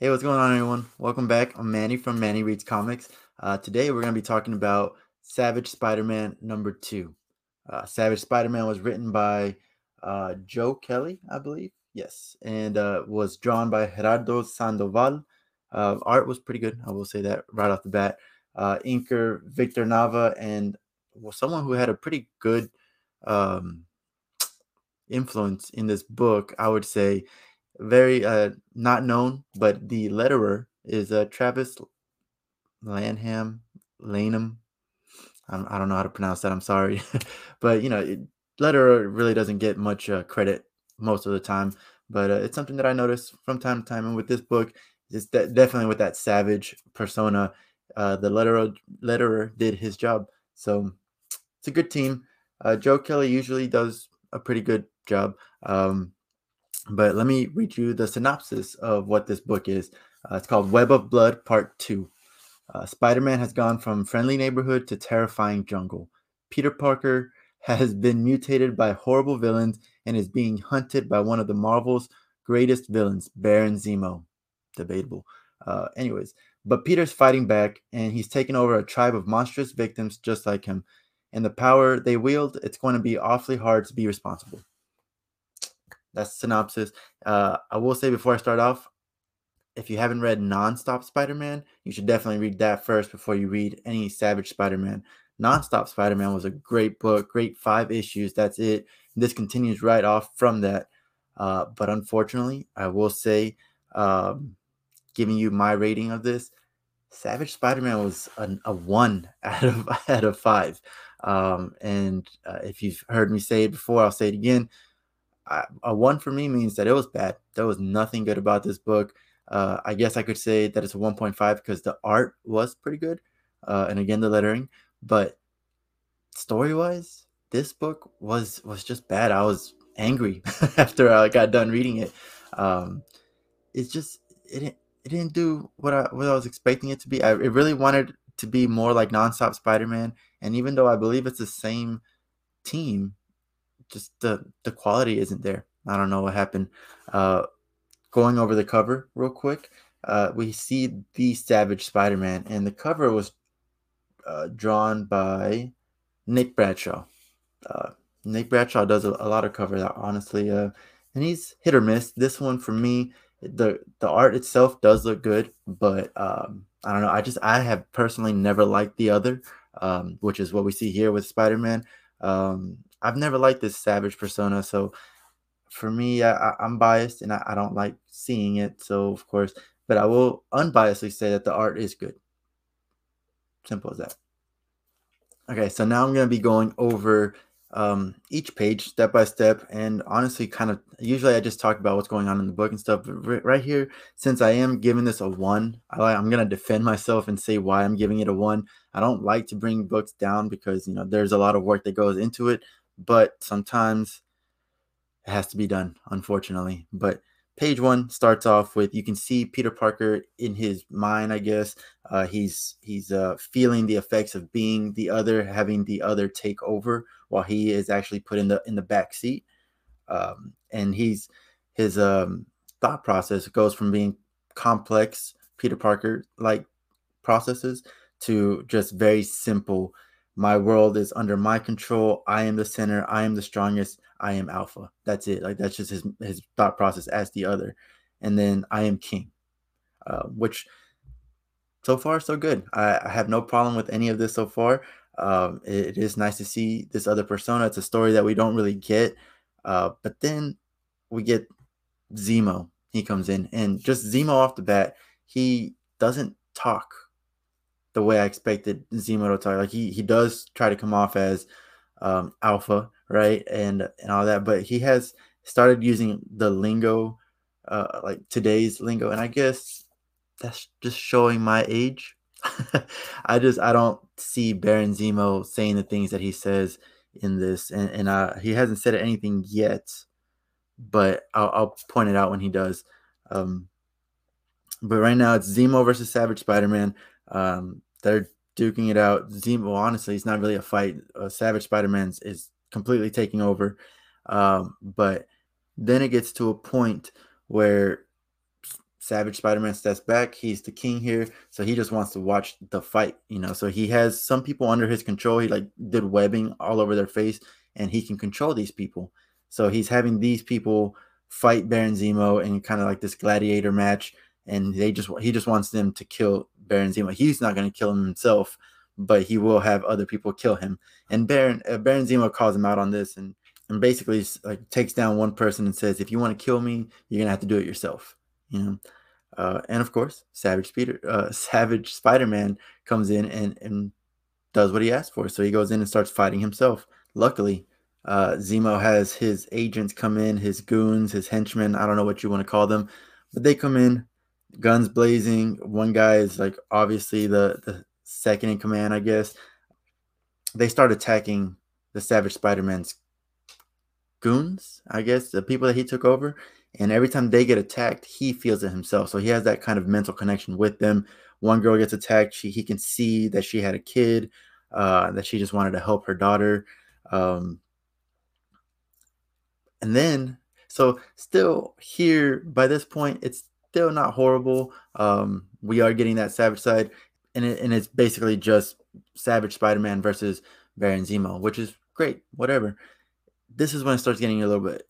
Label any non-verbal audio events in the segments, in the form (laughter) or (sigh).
Hey, what's going on, everyone? Welcome back. I'm Manny from Manny Reads Comics. Uh, today, we're going to be talking about Savage Spider Man number two. Uh, Savage Spider Man was written by uh, Joe Kelly, I believe. Yes. And uh, was drawn by Gerardo Sandoval. Uh, art was pretty good. I will say that right off the bat. Uh, inker Victor Nava and well, someone who had a pretty good um, influence in this book, I would say very uh not known, but the letterer is uh Travis Lanham Lanham. I I don't know how to pronounce that. I'm sorry, (laughs) but you know, it, letterer really doesn't get much uh, credit most of the time. But uh, it's something that I notice from time to time, and with this book, it's de- definitely with that savage persona. Uh, the letterer letterer did his job, so it's a good team. Uh, Joe Kelly usually does a pretty good job. Um, but let me read you the synopsis of what this book is. Uh, it's called Web of Blood Part 2. Uh, Spider Man has gone from friendly neighborhood to terrifying jungle. Peter Parker (laughs) has been mutated by horrible villains and is being hunted by one of the Marvel's greatest villains, Baron Zemo. Debatable. Uh, anyways, but Peter's fighting back and he's taken over a tribe of monstrous victims just like him. And the power they wield, it's going to be awfully hard to be responsible. That's synopsis. Uh, I will say before I start off, if you haven't read Nonstop Spider-Man, you should definitely read that first before you read any Savage Spider-Man. Nonstop Spider-Man was a great book, great five issues. That's it. This continues right off from that. Uh, but unfortunately, I will say, um, giving you my rating of this, Savage Spider-Man was an, a one (laughs) out of out of five. Um, and uh, if you've heard me say it before, I'll say it again a one for me means that it was bad. There was nothing good about this book. Uh, I guess I could say that it's a 1.5 because the art was pretty good, uh, and again the lettering. But story wise, this book was was just bad. I was angry (laughs) after I got done reading it. Um, it's just it didn't it didn't do what I what I was expecting it to be. I it really wanted to be more like nonstop Spider-Man, and even though I believe it's the same team, just the the quality isn't there. I don't know what happened. Uh, going over the cover real quick, uh, we see the Savage Spider-Man, and the cover was uh, drawn by Nick Bradshaw. Uh, Nick Bradshaw does a, a lot of cover that honestly, uh, and he's hit or miss. This one for me, the the art itself does look good, but um, I don't know. I just I have personally never liked the other, um, which is what we see here with Spider-Man. Um, I've never liked this savage persona, so for me, I, am biased and I, I, don't like seeing it. So of course, but I will unbiasedly say that the art is good. Simple as that. Okay, so now I'm going to be going over um, each page step by step, and honestly, kind of usually I just talk about what's going on in the book and stuff. But right here, since I am giving this a one, I, I'm going to defend myself and say why I'm giving it a one. I don't like to bring books down because you know there's a lot of work that goes into it but sometimes it has to be done, unfortunately. But page one starts off with you can see Peter Parker in his mind, I guess. Uh, he's he's uh, feeling the effects of being the other, having the other take over, while he is actually put in the in the back seat. Um, and he's his um, thought process goes from being complex Peter Parker like processes to just very simple my world is under my control. I am the center. I am the strongest. I am alpha. That's it. Like that's just his his thought process as the other, and then I am king, uh, which so far so good. I, I, have no problem with any of this so far. Um, it, it is nice to see this other persona. It's a story that we don't really get, uh, but then we get Zemo. He comes in, and just Zemo off the bat, he doesn't talk the way I expected Zemo to talk. Like he he does try to come off as um, alpha, right, and and all that, but he has started using the lingo, uh, like today's lingo, and I guess that's just showing my age. (laughs) I just I don't see Baron Zemo saying the things that he says in this, and and uh, he hasn't said anything yet, but I'll, I'll point it out when he does. Um, but right now it's Zemo versus Savage Spider-Man. Um, they're duking it out. Zemo, honestly, it's not really a fight. Uh, Savage Spider Man's is completely taking over. Um, but then it gets to a point where Savage Spider-Man steps back. He's the king here, so he just wants to watch the fight, you know. So he has some people under his control. He like did webbing all over their face, and he can control these people. So he's having these people fight Baron Zemo in kind of like this gladiator match, and they just he just wants them to kill Baron Zemo. He's not going to kill him himself, but he will have other people kill him. And Baron uh, Baron Zemo calls him out on this, and and basically like takes down one person and says, "If you want to kill me, you're gonna have to do it yourself." You know. Uh, and of course, Savage Peter, uh, (laughs) Savage Spider-Man comes in and and does what he asked for. So he goes in and starts fighting himself. Luckily, uh, Zemo has his agents come in, his goons, his henchmen. I don't know what you want to call them, but they come in, guns blazing. One guy is like obviously the the second in command, I guess. They start attacking the Savage Spider-Man's goons, I guess, the people that he took over. And every time they get attacked, he feels it himself. So he has that kind of mental connection with them. One girl gets attacked, she he can see that she had a kid, uh, that she just wanted to help her daughter. Um, and then, so still here by this point, it's still not horrible. Um, we are getting that Savage side, and it, and it's basically just Savage Spider-Man versus Baron Zemo, which is great. Whatever. This is when it starts getting a little bit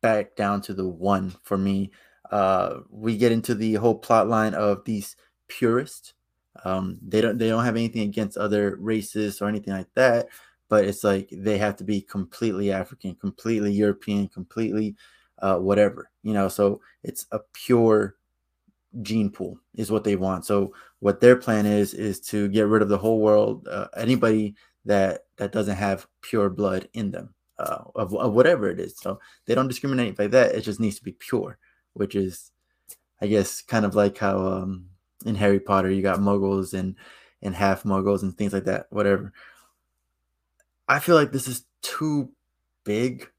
back down to the one for me. Uh, we get into the whole plot line of these purists. Um, they don't they don't have anything against other races or anything like that, but it's like they have to be completely African, completely European, completely uh, whatever, you know. So it's a pure gene pool is what they want. So what their plan is is to get rid of the whole world, uh, anybody that that doesn't have pure blood in them, uh, of, of whatever it is. So they don't discriminate by that. It just needs to be pure, which is, I guess, kind of like how um, in Harry Potter you got Muggles and and half Muggles and things like that. Whatever. I feel like this is too big.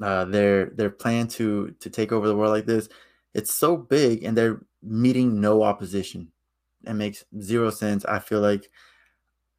Uh, their their plan to to take over the world like this, it's so big, and they're meeting no opposition. It makes zero sense. I feel like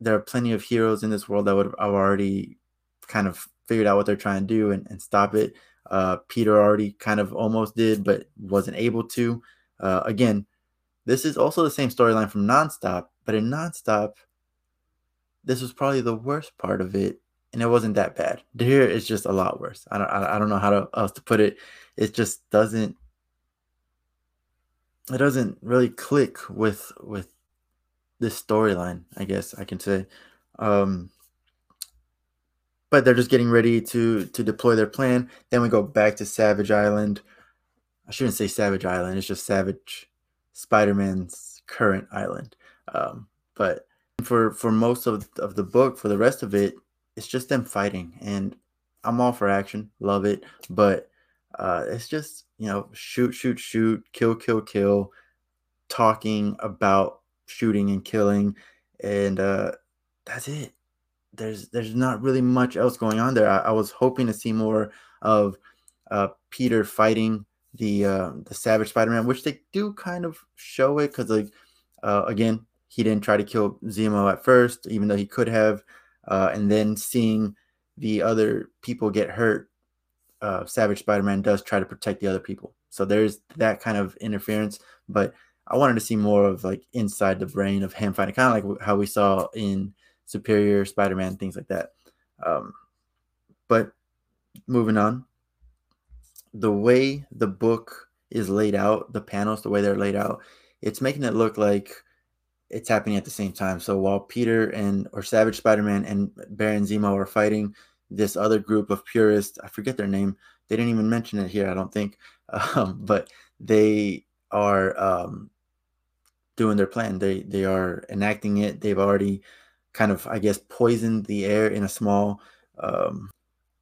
there are plenty of heroes in this world that would have already kind of figured out what they're trying to do and, and stop it. Uh, Peter already kind of almost did, but wasn't able to. Uh, again, this is also the same storyline from Nonstop, but in Nonstop, this was probably the worst part of it, and it wasn't that bad. Here, it's just a lot worse. I don't, I don't know how to, else to put it. It just doesn't, it doesn't really click with with this storyline. I guess I can say. Um, but they're just getting ready to to deploy their plan. Then we go back to Savage Island. I shouldn't say Savage Island. It's just Savage Spider-Man's current island. Um, but for for most of of the book, for the rest of it, it's just them fighting, and I'm all for action, love it. But uh, it's just you know shoot, shoot, shoot, kill, kill, kill, talking about shooting and killing, and uh, that's it. There's there's not really much else going on there. I, I was hoping to see more of uh, Peter fighting the uh, the Savage Spider-Man, which they do kind of show it because like uh, again he didn't try to kill Zemo at first, even though he could have. Uh, and then seeing the other people get hurt, uh, Savage Spider-Man does try to protect the other people. So there's that kind of interference. But I wanted to see more of like inside the brain of him fighting, kind of like how we saw in Superior Spider-Man, things like that. Um, but moving on, the way the book is laid out, the panels, the way they're laid out, it's making it look like it's happening at the same time. So while Peter and or Savage Spider-Man and Baron Zemo are fighting this other group of purists, I forget their name. They didn't even mention it here, I don't think. (laughs) Um, but they are um, doing their plan. They they are enacting it. They've already kind of, I guess, poisoned the air in a small um,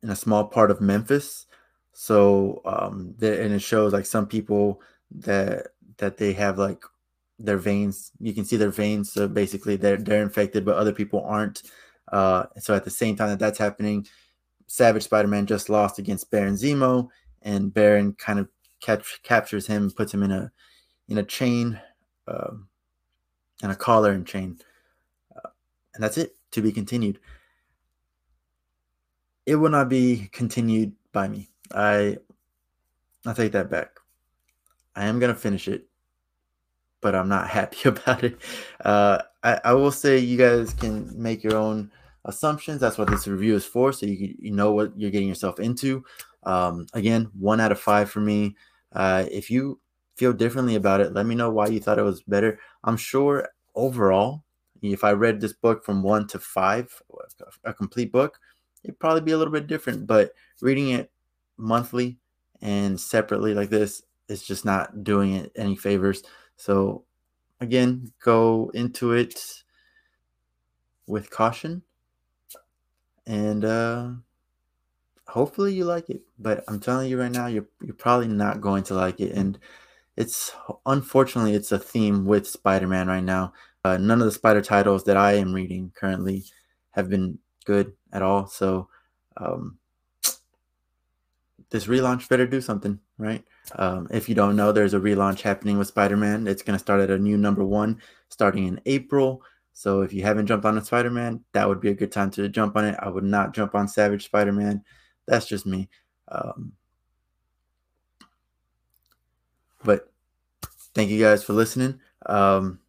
in a small part of Memphis. So um, and it shows like some people that that they have like their veins. You can see their veins. So basically, they're they're infected, but other people aren't. Uh, so at the same time that that's happening, Savage Spider-Man just lost against Baron Zemo, and Baron kind of catch, captures him, puts him in a in a chain, um, and a collar and chain, uh, and that's it. To be continued. It will not be continued by me. I I take that back. I am gonna finish it, but I'm not happy (laughs) about it. Uh, I, I will say you guys can make your own assumptions. That's what this review is for, so you you know what you're getting yourself into. Um, again, one out of five for me. Uh, if you feel differently about it, let me know why you thought it was better. I'm sure overall, if I read this book from one to five, a complete book, it'd probably be a little bit different. But reading it monthly and separately like this is just not doing it any favors. So again, go into it with caution and uh hopefully you like it. But I'm telling you right now, you're you're probably not going to like it. And it's unfortunately it's a theme with Spider-Man right now. Uh, none of the Spider titles that I am reading currently have been good at all. So um, this relaunch better do something, right? Um, if you don't know, there's a relaunch happening with Spider-Man. It's going to start at a new number one starting in April. So if you haven't jumped on a Spider-Man, that would be a good time to jump on it. I would not jump on Savage Spider-Man. That's just me. Um, but thank you guys for listening. Um,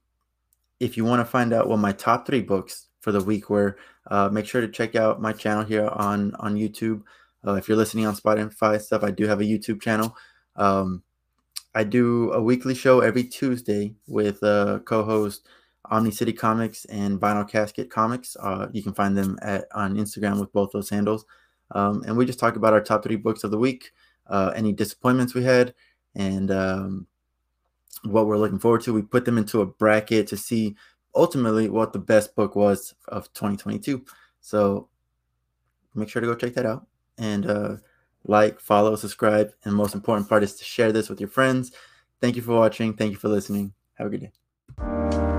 if you want to find out what my top three books for the week were, uh, make sure to check out my channel here on on YouTube. Uh, if you're listening on Spotify stuff, I do have a YouTube channel. Um, I do a weekly show every Tuesday with uh, co-host Omni City Comics and Vinyl Casket Comics. Uh, you can find them at on Instagram with both those handles. Um, and we just talk about our top three books of the week, uh, any disappointments we had, and um, what we're looking forward to. We put them into a bracket to see ultimately what the best book was of 2022. So make sure to go check that out and uh, like, follow, subscribe, and most important part is to share this with your friends. Thank you for watching. Thank you for listening. Have a good day.